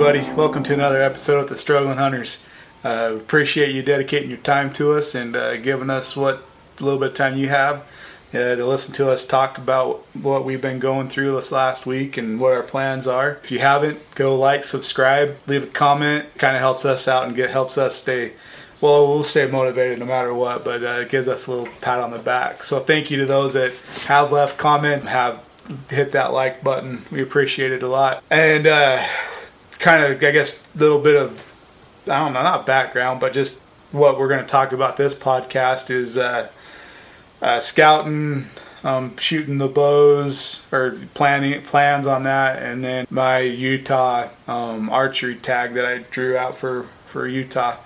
everybody. Welcome to another episode of the Struggling Hunters. Uh, appreciate you dedicating your time to us and uh, giving us what little bit of time you have uh, to listen to us talk about what we've been going through this last week and what our plans are. If you haven't, go like, subscribe, leave a comment. Kind of helps us out and get helps us stay. Well, we'll stay motivated no matter what, but uh, it gives us a little pat on the back. So thank you to those that have left comment, have hit that like button. We appreciate it a lot. And uh, kind of, I guess, a little bit of, I don't know, not background, but just what we're going to talk about this podcast is uh, uh, scouting, um, shooting the bows, or planning plans on that, and then my Utah um, archery tag that I drew out for for Utah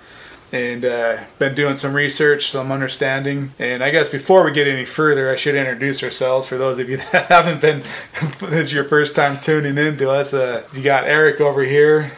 and uh, been doing some research, some understanding. And I guess before we get any further, I should introduce ourselves for those of you that haven't been. this is your first time tuning in to us. Uh, you got Eric over here.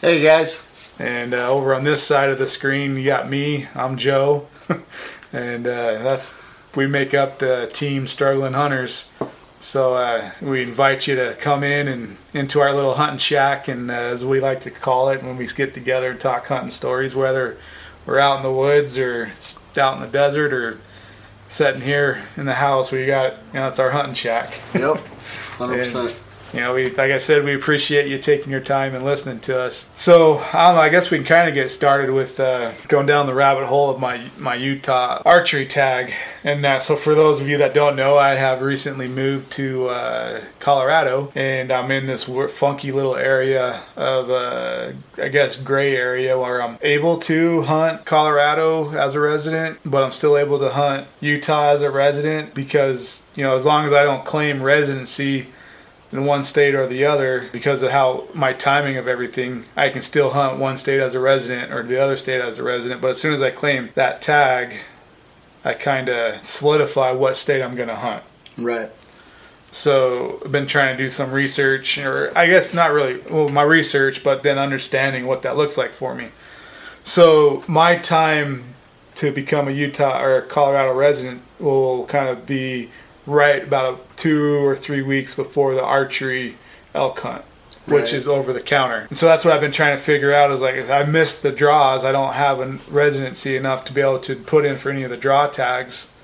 Hey guys. And uh, over on this side of the screen, you got me. I'm Joe, and uh, that's we make up the team Struggling Hunters. So uh, we invite you to come in and into our little hunting shack, and uh, as we like to call it, when we get together and talk hunting stories, whether we're out in the woods or out in the desert or sitting here in the house, we got you know it's our hunting shack. Yep, hundred percent you know, we like I said, we appreciate you taking your time and listening to us. So I don't know. I guess we can kind of get started with uh, going down the rabbit hole of my my Utah archery tag. And that, so for those of you that don't know, I have recently moved to uh, Colorado, and I'm in this funky little area of uh, I guess gray area where I'm able to hunt Colorado as a resident, but I'm still able to hunt Utah as a resident because you know as long as I don't claim residency in one state or the other because of how my timing of everything. I can still hunt one state as a resident or the other state as a resident, but as soon as I claim that tag, I kind of solidify what state I'm going to hunt. Right. So I've been trying to do some research, or I guess not really, well, my research, but then understanding what that looks like for me. So my time to become a Utah or Colorado resident will kind of be right about a, two or three weeks before the archery elk hunt, which right. is over the counter. And so that's what I've been trying to figure out. Is like if I miss the draws, I don't have a residency enough to be able to put in for any of the draw tags.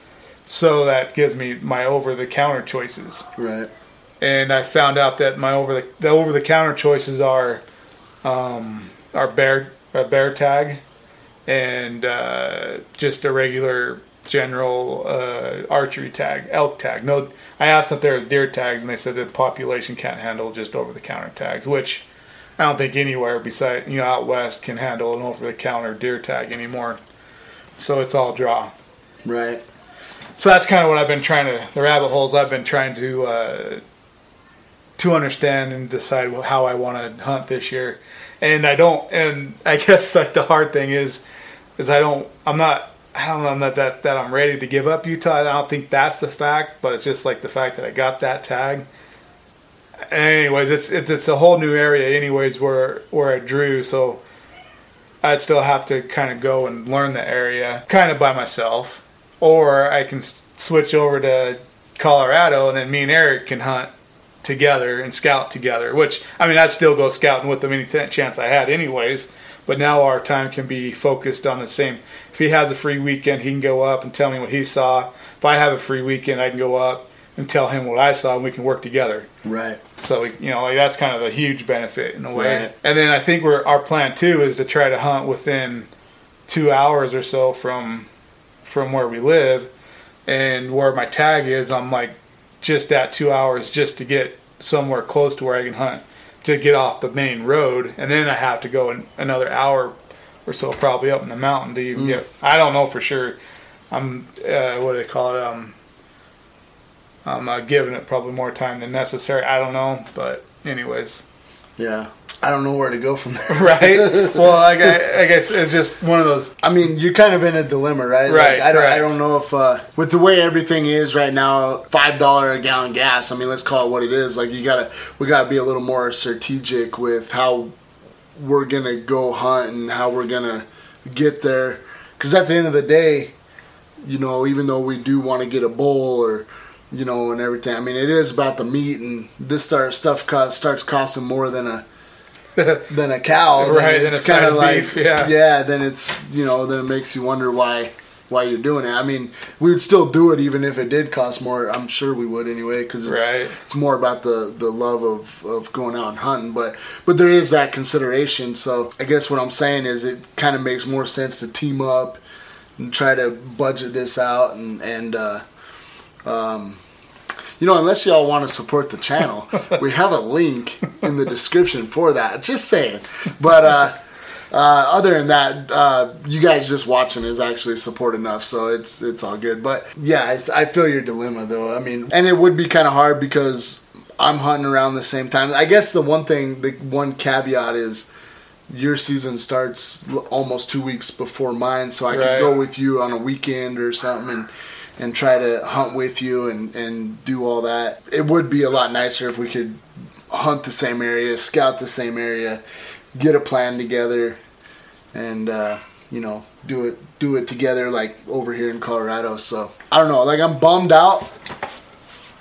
So that gives me my over the counter choices. Right. And I found out that my over the, the over the counter choices are um, are bear a bear tag and uh, just a regular general uh, archery tag, elk tag. No, I asked if there was deer tags, and they said that the population can't handle just over the counter tags, which I don't think anywhere beside you know out west can handle an over the counter deer tag anymore. So it's all draw. Right. So that's kind of what I've been trying to the rabbit holes I've been trying to uh, to understand and decide how I want to hunt this year. And I don't. And I guess like the hard thing is, is I don't. I'm not I don't know that, that that I'm ready to give up Utah. I don't think that's the fact, but it's just like the fact that I got that tag. anyways, it's, it's it's a whole new area, anyways, where where I drew. So I'd still have to kind of go and learn the area, kind of by myself, or I can switch over to Colorado, and then me and Eric can hunt together and scout together. Which I mean, I'd still go scouting with them any chance I had, anyways. But now our time can be focused on the same. If he has a free weekend, he can go up and tell me what he saw. If I have a free weekend, I can go up and tell him what I saw, and we can work together. Right. So you know, like that's kind of a huge benefit in a way. Right. And then I think we're our plan too is to try to hunt within two hours or so from from where we live, and where my tag is. I'm like just at two hours just to get somewhere close to where I can hunt to get off the main road, and then I have to go in another hour or so, probably up in the mountain to even mm. get. I don't know for sure. I'm uh, what do they call it? Um, I'm uh, giving it probably more time than necessary. I don't know, but anyways. Yeah. I don't know where to go from there. right. Well, like I, I, guess it's just one of those. I mean, you're kind of in a dilemma, right? Right. Like, I don't. Right. I don't know if uh, with the way everything is right now, five dollar a gallon gas. I mean, let's call it what it is. Like you gotta, we gotta be a little more strategic with how we're gonna go hunt and how we're gonna get there. Because at the end of the day, you know, even though we do want to get a bowl or you know, and everything. I mean, it is about the meat, and this start stuff cost, starts costing more than a than a cow, then Right, than it's kind of like beef, yeah. then it's you know then it makes you wonder why why you're doing it. I mean, we would still do it even if it did cost more. I'm sure we would anyway because it's, Right. it's more about the the love of of going out and hunting. But but there is that consideration. So I guess what I'm saying is it kind of makes more sense to team up and try to budget this out and and. Uh, um, you know, unless y'all want to support the channel, we have a link in the description for that. Just saying. But uh, uh, other than that, uh, you guys just watching is actually support enough, so it's it's all good. But yeah, I feel your dilemma though. I mean, and it would be kind of hard because I'm hunting around the same time. I guess the one thing, the one caveat is your season starts almost two weeks before mine, so I could go with you on a weekend or something and and try to hunt with you and and do all that. It would be a lot nicer if we could hunt the same area, scout the same area, get a plan together, and uh, you know do it do it together like over here in Colorado. So I don't know, like I'm bummed out.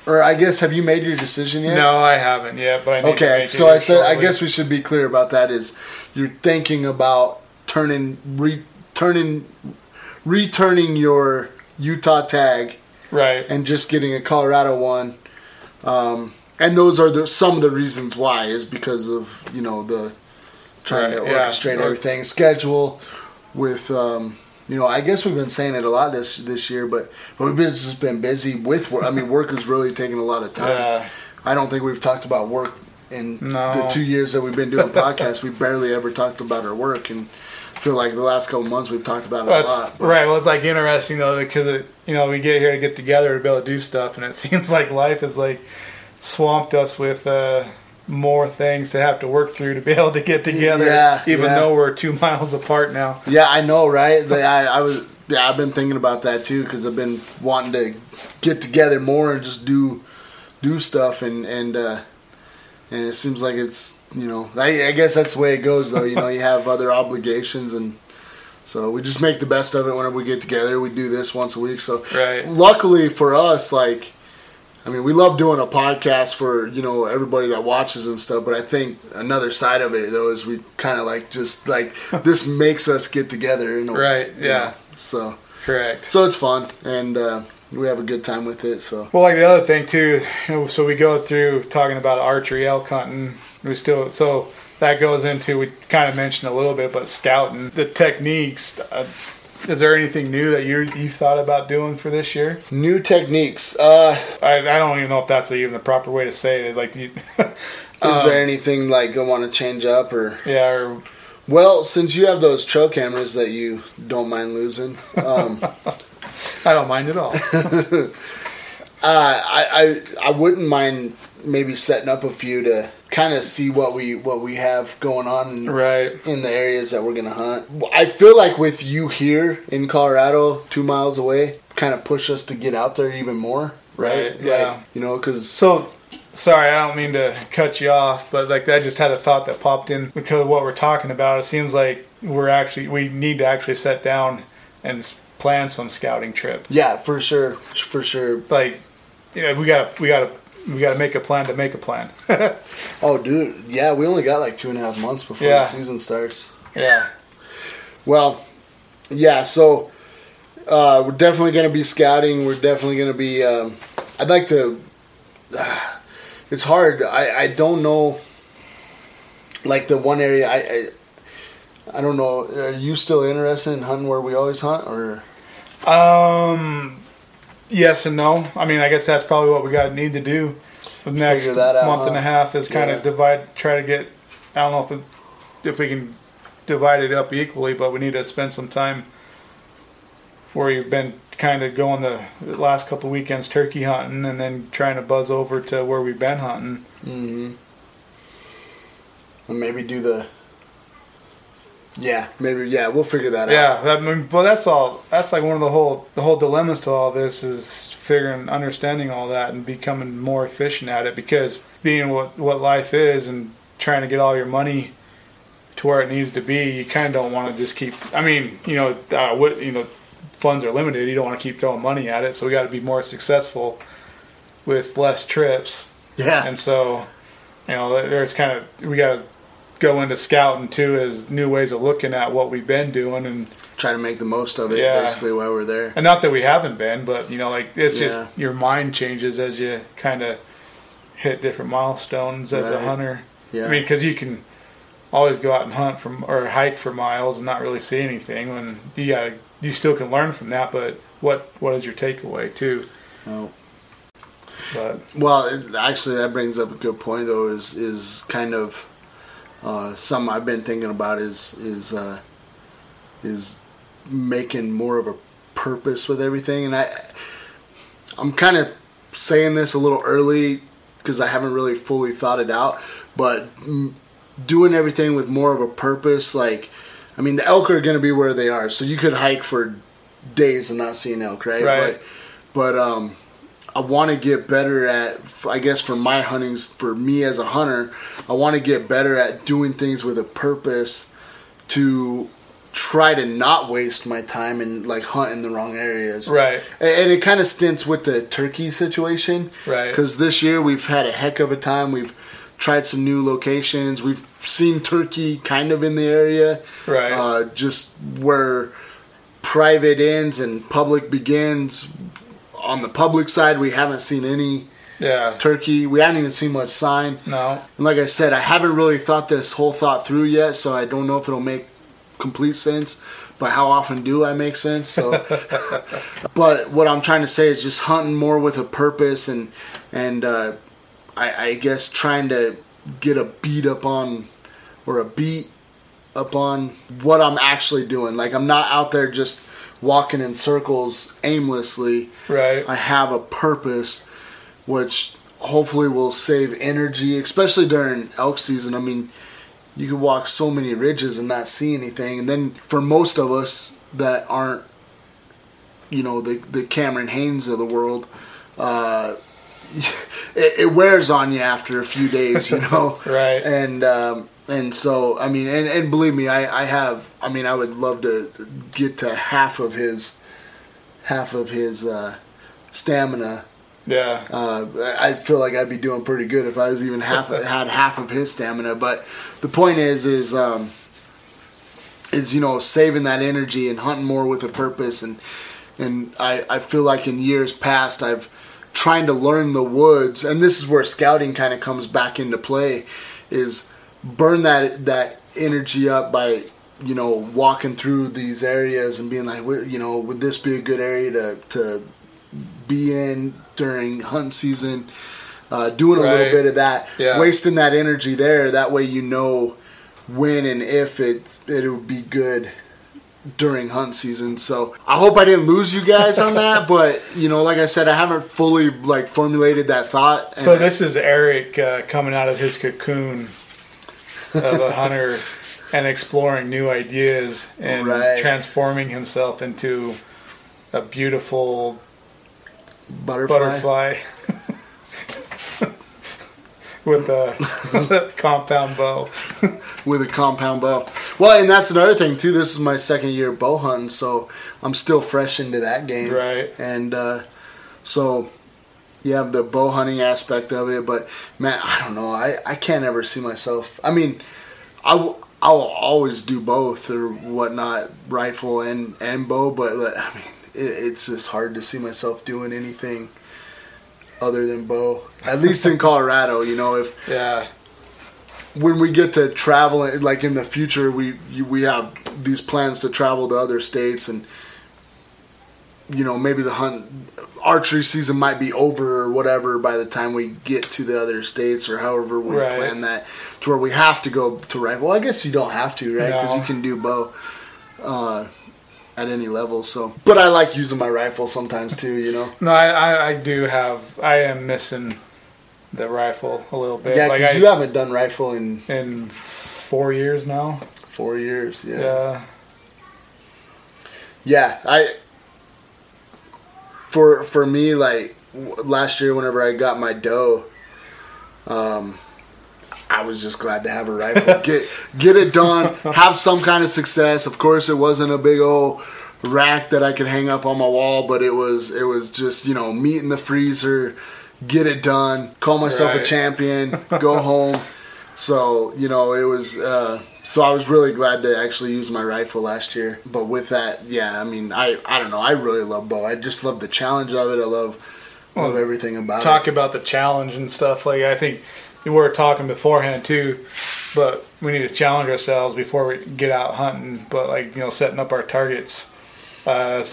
Or I guess have you made your decision yet? No, I haven't yet, but I need to Okay, so I said I guess we should be clear about that. Is you're thinking about turning re turning returning your Utah tag right. and just getting a Colorado one. Um, and those are the, some of the reasons why is because of you know the trying to Right, yeah. orchestrate Or- everything schedule with um, you know I guess we've been saying it a lot this this year, but but we've been, just been busy with work. I mean, work is really taking a lot of time. Yeah. I don't think we've talked about work in No. the two years that we've been doing podcasts. we barely ever talked about our work, and Feel like the last couple months we've talked about it Well, a lot. right. Well, it's like interesting though because it, you know we get here to get together to be able to do stuff, and it seems like life is like swamped us with uh, more things to have to work through to be able to get together. Yeah, even yeah. though we're two miles apart now. Yeah, I know, right? I, I was, yeah, I've been thinking about that too because I've been wanting to get together more and just do, do stuff, and and uh, and it seems like it's, you know, I, I guess that's the way it goes though. You know, you have other obligations, and so we just make the best of it whenever we get together. We do this once a week, so Right. luckily for us, like, I mean, we love doing a podcast for you know everybody that watches and stuff. But I think another side of it though is we kind of like just like this makes us get together. You know, Right, you yeah. know, so Correct. so it's fun and uh, we have a good time with it. So Well, like the other thing too, you know, so we go through talking about archery, elk hunting. We still so that goes into we kind of mentioned a little bit, but scouting the techniques. Uh, is there anything new that you you thought about doing for this year? new techniques. Uh, I, I don't even know if that's even the proper way to say it. Like, you, is Um, there anything like I want to change up or? yeah, or Well, since you have those trail cameras that you don't mind losing, um, I don't mind at all. Uh, I, I I wouldn't mind maybe setting up a few to kind of see what we what we have going on in, right. in the areas that we're gonna hunt. I feel like with you here in Colorado, two miles away, kind of push us to get out there even more, right? Right, yeah. Like, you know, because So, sorry, I don't mean to cut you off, but like I just had a thought that popped in because of what we're talking about. It seems like we're actually we need to actually sit down and plan some scouting trip. yeah, for sure, for sure. Like, you know, we got we got to we got to make a plan to make a plan. Oh, dude, yeah, we only got like two and a half months before Yeah. the season starts. yeah. Well, yeah, so uh, we're definitely going to be scouting. We're definitely going to be. Um, I'd like to. it's hard. I, I don't know. Like the one area, I, I I don't know. Are you still interested in hunting where we always hunt, or Um. Yes and no. I mean, I guess that's probably what we got to need to do. The next out, month and a half is kind Yeah. of divide, try to get. I don't know if it, if we can divide it up equally, but we need to spend some time where you've been kind of going the last couple of weekends turkey hunting, and then trying to buzz over to where we've been hunting. mm-hmm. and maybe do the. Yeah, maybe yeah. We'll figure that out. Yeah, I mean, but that's all. That's like one of the whole the whole dilemmas to all this is figuring, understanding all that, and becoming more efficient at it. Because being what what life is, and trying to get all your money to where it needs to be, you kind of don't want to just keep. I mean, you know, uh, what you know, funds are limited. You don't want to keep throwing money at it, so we got to be more successful with less trips. Yeah. And so, you know, there's kind of we got to go into scouting too as new ways of looking at what we've been doing and Try to make the most of it, Yeah. basically, while we're there. and not that we haven't been, but you know, like it's Yeah. just your mind changes as you kind of hit different milestones as a hunter. Yeah. I mean, because you can always go out and hunt from or hike for miles and not really see anything. When you got you still can learn from that, but what what is your takeaway too? Oh. But Well, it, actually, that brings up a good point, though. Is is kind of uh, something I've been thinking about is is uh, is making more of a purpose with everything, and I I'm kind of saying this a little early because I haven't really fully thought it out, but doing everything with more of a purpose, like I mean, the elk are going to be where they are, so you could hike for days and not see an elk, right? Right. But but um, I want to get better at, I guess, for my huntings, for me as a hunter, I want to get better at doing things with a purpose to try to not waste my time and like hunt in the wrong areas. right, And it kind of stints with the turkey situation. Right. Because this year we've had a heck of a time. We've tried some new locations. We've seen turkey kind of in the area. right, Uh, just where private ends and public begins. On the public side, we haven't seen any yeah, turkey. We haven't even seen much sign. no, And like I said, I haven't really thought this whole thought through yet, so I don't know if it'll make complete sense. But how often do I make sense? So, but what I'm trying to say is just hunting more with a purpose, and and uh, I, I guess trying to get a beat up on or a beat up on what I'm actually doing. Like I'm not out there just walking in circles aimlessly. right, I have a purpose, which hopefully will save energy, especially during elk season. I mean, you can walk so many ridges and not see anything, and then for most of us that aren't, you know, the the Cameron Hanes of the world, uh, it, it wears on you after a few days, you know. right, And um, and so I mean, and, and believe me, I, I have. I mean, I would love to get to half of his half of his uh, stamina. yeah, Uh, I feel like I'd be doing pretty good if I was even half had half of his stamina. But the point is, is um, is you know saving that energy and hunting more with a purpose. And and I, I feel like in years past I've trying to learn the woods, and this is where scouting kind of comes back into play. Is burn that that energy up by you know walking through these areas and being like, "Wh- you know, would this be a good area to to be in during hunt season? Uh, doing a Right. little bit of that, Yeah. wasting that energy there. That way, you know when and if it it would be good during hunt season. So I hope I didn't lose you guys on that, but you know, like I said, I haven't fully like formulated that thought. So this is Eric uh, coming out of his cocoon of a hunter and exploring new ideas and Right. transforming himself into a beautiful butterfly. butterfly with a compound bow. with a compound bow. Well, and that's another thing too. This is my second year bow hunting, so I'm still fresh into that game. Right. And uh, so you have the bow hunting aspect of it, but man, I don't know. I, I can't ever see myself. I mean, I w- I'll always do both or whatnot, rifle and and bow. But like, I mean, it, it's just hard to see myself doing anything other than bow. At least in Colorado, you know, if Yeah. when we get to travel, like in the future, we we have these plans to travel to other states, and you know maybe the hunt archery season might be over or whatever by the time we get to the other states or however we Right. plan that to where we have to go to rifle. Well, I guess you don't have to, right? Because No. you can do bow. Uh, at any level, so but I like using my rifle sometimes too, you know. No, I, I, I do have. I am missing the rifle a little bit. Yeah, like because I, you haven't done rifle in in four years now. four years. Yeah. Yeah, I for for me like w- last year whenever I got my dough, um, I was just glad to have a rifle. get get it done, have some kind of success. Of course, it wasn't a big old rack that I could hang up on my wall, but it was it was just you know meat in the freezer, get it done, call myself a champion, go home. So you know, it was. Uh, so I was really glad to actually use my rifle last year. But with that, yeah, I mean, I I don't know. I really love bow. I just love the challenge of it. I love love Well, everything about talk it. Talk about the challenge and stuff. Like I think we were talking beforehand too, but we need to challenge ourselves before we get out hunting. But like you know, setting up our targets, uh,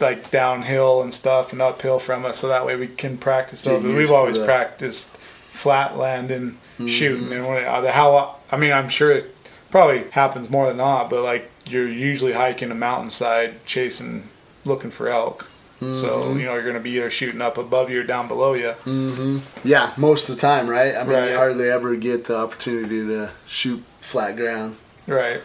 like downhill and stuff and uphill from us, so that way we can practice those. We've always practiced flat landing, Mm-hmm. shooting, and when, uh, how I mean, I'm sure it probably happens more than not, but like you're usually hiking a mountainside, chasing, looking for elk. So Mm-hmm. you know you're going to be either shooting up above you or down below you. Yeah, most of the time, right? I mean, Right. you hardly ever get the opportunity to shoot flat ground Right.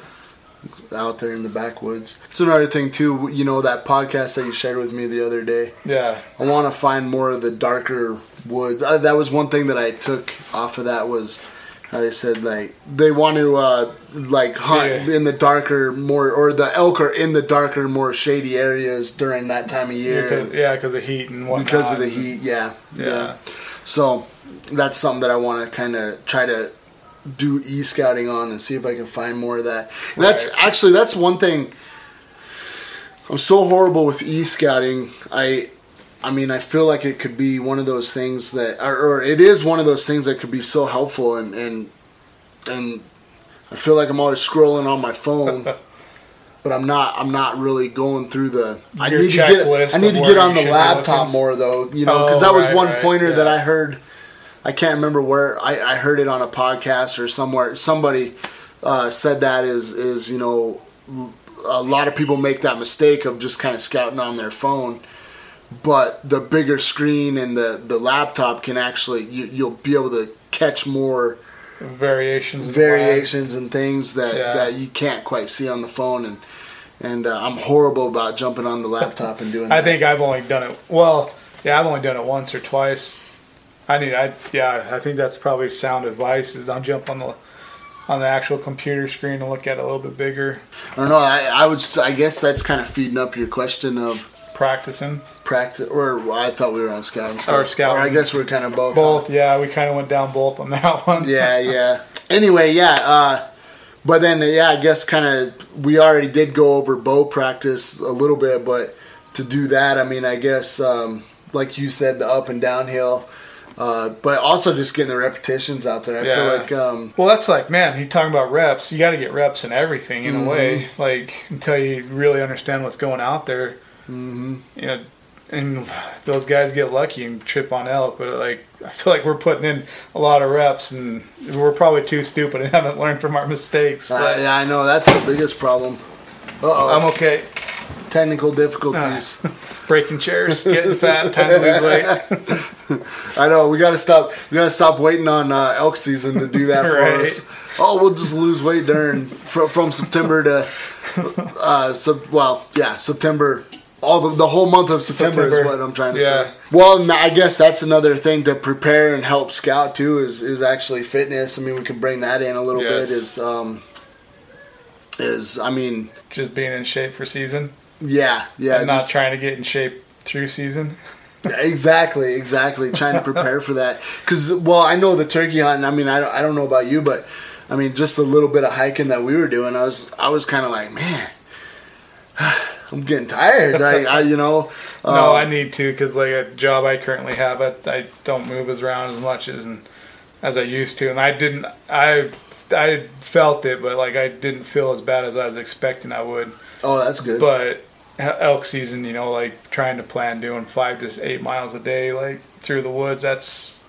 out there in the backwoods. It's another thing too. You know that podcast that you shared with me the other day. Yeah. I want to find more of the darker woods. Uh, that was one thing that I took off of that was how they said like they want to uh, like hunt Yeah. in the darker more or the elk are in the darker more shady areas during that time of year Because, yeah, because of heat and whatnot. because of the heat. Yeah, Yeah. So that's something that I want to kind of try to do e scouting on and see if I can find more of that. And That's actually that's one thing. I'm so horrible with e scouting. I, I mean, I feel like it could be one of those things that, or, or it is one of those things that could be so helpful, and and and I feel like I'm always scrolling on my phone. But I'm not. I'm not really going through the. I Your need to get. I need to get on the laptop more though. You know, because Oh, that was right, one right, pointer that. I heard. I can't remember where I, I heard it on a podcast or somewhere. Somebody uh, said that is is you know a lot of people make that mistake of just kind of scouting on their phone. But the bigger screen and the, the laptop can actually you, you'll be able to catch more variations. variations and things that, Yeah. that you can't quite see on the phone and and uh, I'm horrible about jumping on the laptop and doing I that. think I've only done it. Well, yeah, I've only done it once or twice. I need. I yeah. I think that's probably sound advice. Is I'll jump on the on the actual computer screen and look at it a little bit bigger, I don't know. I, I would. I guess that's kind of feeding up your question of practicing. practice. Or I thought we were on scouting. stuff. Or scouting. Or I guess we're kind of both. Both. Yeah, we kind of went down both on that one. yeah, yeah. Anyway, yeah. Uh, but then, yeah, I guess kind of we already did go over bow practice a little bit, but to do that, I mean, I guess um, like you said, the up and downhill, uh, but also just getting the repetitions out there. I Yeah. feel like um, Well, that's like, man, you talking about reps. You got to get reps in everything in Mm-hmm. a way, like until you really understand what's going out there. Mm-hmm. You know, and those guys get lucky and trip on elk, but like I feel like we're putting in a lot of reps, and we're probably too stupid and haven't learned from our mistakes. uh, yeah, I know that's the biggest problem. Uh oh, I'm okay. technical difficulties. Breaking chairs, getting fat, time to lose weight. I know we got to stop. We got to stop waiting on uh, elk season to do that for Right. us. Oh, we'll just lose weight during from, from September to uh, sub, well, yeah, September. All the, the whole month of September, is what I'm trying to Yeah. say. Well, and I guess that's another thing to prepare and help scout too. Is is actually fitness. I mean, we can bring that in a little Yes. bit. Is um, is I mean, Just being in shape for season, yeah, yeah, and not just- trying to get in shape through season. exactly, exactly. Trying to prepare for that because, well, I know the turkey hunting. I mean, I don't, I don't know about you, but I mean, just a little bit of hiking that we were doing, I was, I was kind of like, man, I'm getting tired. I, I you know, No, um, I need to because like a job I currently have, I, I don't move as around as much as and as I used to, and I didn't. I I felt it, but like I didn't feel as bad as I was expecting I would. oh, that's good. But elk season, you know, like trying to plan doing five to eight miles a day, like through the woods, that's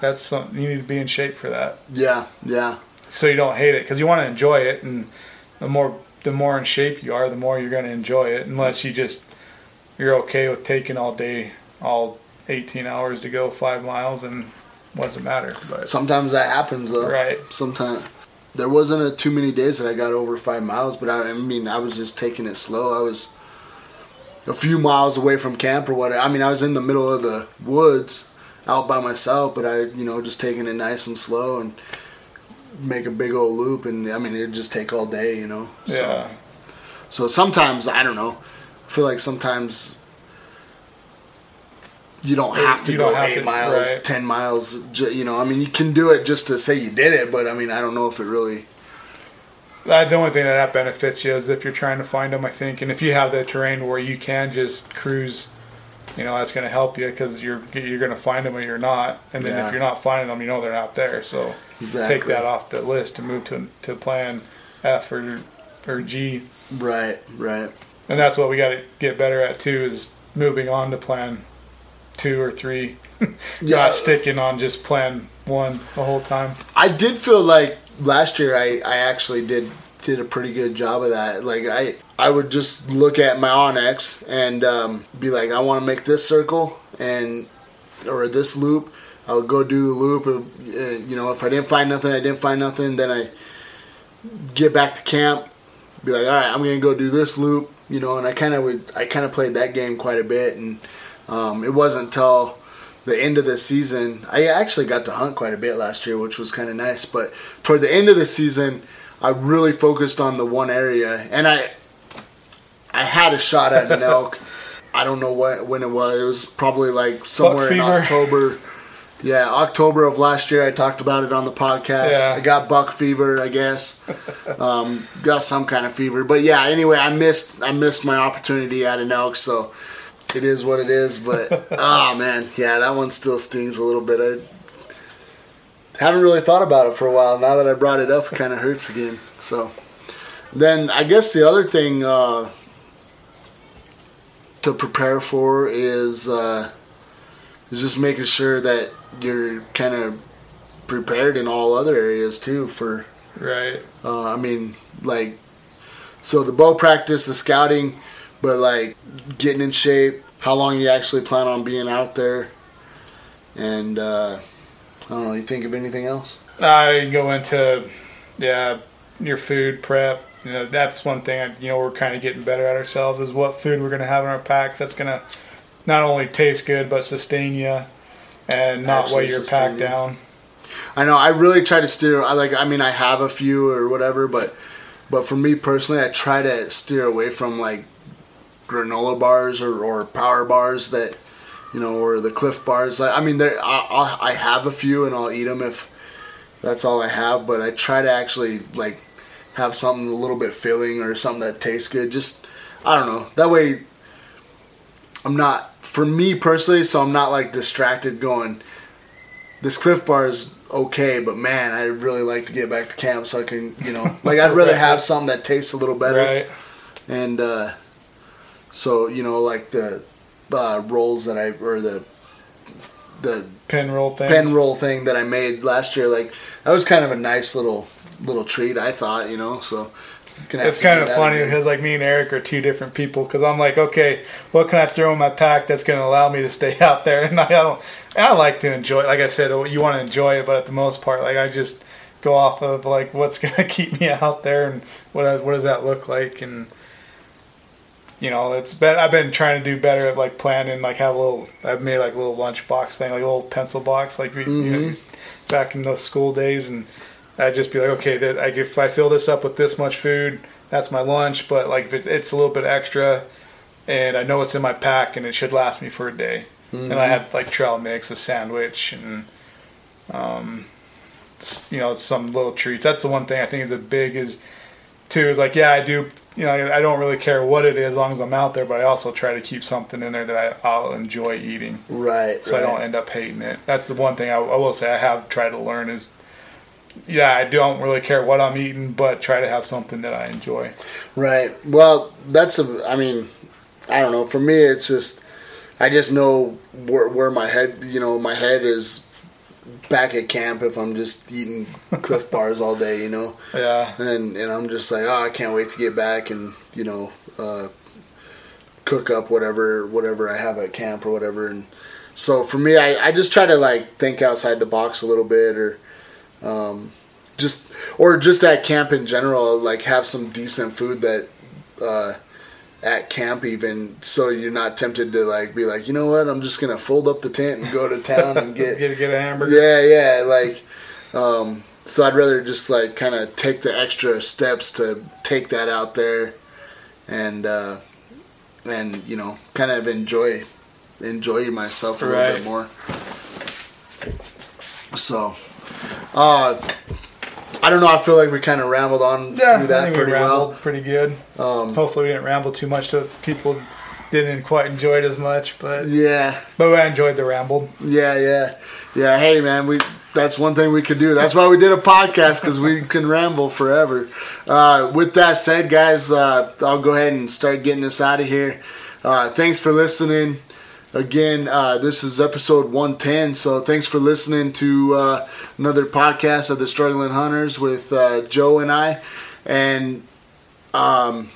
that's something you need to be in shape for that, yeah, yeah, so you don't hate it because you want to enjoy it, and the more the more in shape you are, the more you're going to enjoy it. Unless you just you're okay with taking all day, all 18 hours to go five miles, and what does it matter? But sometimes that happens though. right, Sometimes there wasn't a, too many days that I got over five miles, but I, I mean, I was just taking it slow. I was a few miles away from camp or whatever. I mean, I was in the middle of the woods out by myself, but I, you know, just taking it nice and slow and make a big old loop. And I mean, it'd just take all day, you know. So, yeah, So sometimes I don't know. I feel like sometimes you don't have to You go eight to- miles, right. ten miles. You know, I mean, you can do it just to say you did it, but I mean, I don't know if it really. The only thing that, that benefits you is if you're trying to find them, I think, and if you have the terrain where you can just cruise, you know, that's going to help you because you're you're going to find them or you're not, and then Yeah. if you're not finding them, you know they're not there. So take that off the list and move to to plan F or or G, Right, right. and that's what we got to get better at too is moving on to plan two or three, Yeah. not sticking on just plan one the whole time. I did feel like last year I, I actually did did a pretty good job of that. Like I I would just look at my onX and um, be like, I want to make this circle and or this loop. I would go do the loop. Uh, you know, if I didn't find nothing, I didn't find nothing. Then I get back to camp, be like, all right, I'm gonna go do this loop. You know, and I kind of would I kind of played that game quite a bit, and um, it wasn't until the end of the season. I actually got to hunt quite a bit last year, which was kind of nice. But toward the end of the season, I really focused on the one area, and I I had a shot at an elk. I don't know what when it was. It was probably like somewhere in. October. Yeah, October of last year. I talked about it on the podcast. Yeah. I got buck fever, I guess. um, got some kind of fever, but yeah. Anyway, I missed I missed my opportunity at an elk, so it is what it is. But oh man, yeah, that one still stings a little bit. I haven't really thought about it for a while. Now that I brought it up, it kind of hurts again. So then I guess the other thing uh, to prepare for is uh, is just making sure that you're kind of prepared in all other areas too for Right. uh, I mean, like, so the bow practice, the scouting, but like getting in shape, how long you actually plan on being out there, and uh, I don't know. You think of anything else? I go into yeah your food prep. You know that's one thing. I, you know we're kind of getting better at ourselves is what food we're going to have in our packs. That's going to not only taste good but sustain you and not Actually weigh your pack you. down. I know. I really try to steer. I like. I mean, I have a few or whatever, but but for me personally, I try to steer away from like granola bars or, or power bars that you know, or the Clif bars. Like, I mean, there. I, I I have a few and I'll eat them if that's all I have. But I try to actually like have something a little bit filling or something that tastes good. Just I don't know. That way, I'm not for me personally. So I'm not like distracted going. This Clif Bar is okay, but man, I'd really like to get back to camp so I can, you know, like I'd rather have something that tastes a little better. Right. And uh, so, you know, like the uh, rolls that I or the the pen roll thing. pen roll thing that I made last year, like that was kind of a nice little little treat. I thought, you know, so. It's kind of funny again. because like me and Eric are two different people. Because I'm like, okay, what can I throw in my pack that's going to allow me to stay out there? And I don't. I like to enjoy. Like I said, you want to enjoy it, but at the most part, like I just go off of like what's going to keep me out there and what what does that look like and. You know, it's been, I've been trying to do better at like planning, like have a little. I've made like a little lunch box thing, like a little pencil box, like we, you know, Mhm. back in those school days, and I'd just be like, okay, that I, if I fill this up with this much food, that's my lunch. But like if it, it's a little bit extra, and I know it's in my pack, and it should last me for a day. And I had like trail mix, a sandwich, and um, you know, some little treats. That's the one thing I think is a big is too is like, yeah, I do. You know, I don't really care what it is as long as I'm out there, but I also try to keep something in there that I, I'll enjoy eating, right, so I don't end up hating it. That's the one thing I, I will say I have tried to learn is. Yeah, I don't really care what I'm eating, but try to have something that I enjoy. Right. Well, that's a. I mean, I don't know. For me, it's just I just know where, where my head. You know, my head is back at camp if I'm just eating Clif Bars all day. You know, Yeah, and and I'm just like, oh, I can't wait to get back and you know, uh, cook up whatever whatever I have at camp or whatever. And so for me, I I just try to like think outside the box a little bit or. Um, just or just at camp in general, like have some decent food that uh, at camp even, so you're not tempted to like be like, you know what, I'm just gonna fold up the tent and go to town and get get get a hamburger. yeah, yeah, like, um, so I'd rather just like kind of take the extra steps to take that out there, and uh, and you know, kind of enjoy enjoy myself a Right. little bit more. So, uh, I don't know. I feel like we kind of rambled on Yeah, through that pretty we well. pretty good. Um, Hopefully, we didn't ramble too much to people didn't quite enjoy it as much, but yeah, but I enjoyed the ramble. yeah, yeah, yeah. Hey, man, we that's one thing we could do. That's why we did a podcast because we can ramble forever. Uh, with that said, guys, uh, I'll go ahead and start getting us out of here. Uh, thanks for listening. Again, uh, this is episode 110. So thanks for listening to uh, another podcast of the Struggling Hunters with uh, Joe and I. And um,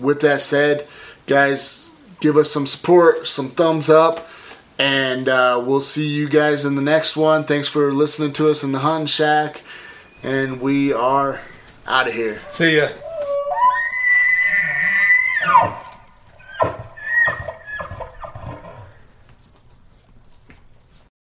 with that said, guys, give us some support, some thumbs up, and uh, we'll see you guys in the next one. Thanks for listening to us in the Hun Shack, and we are out of here. See ya.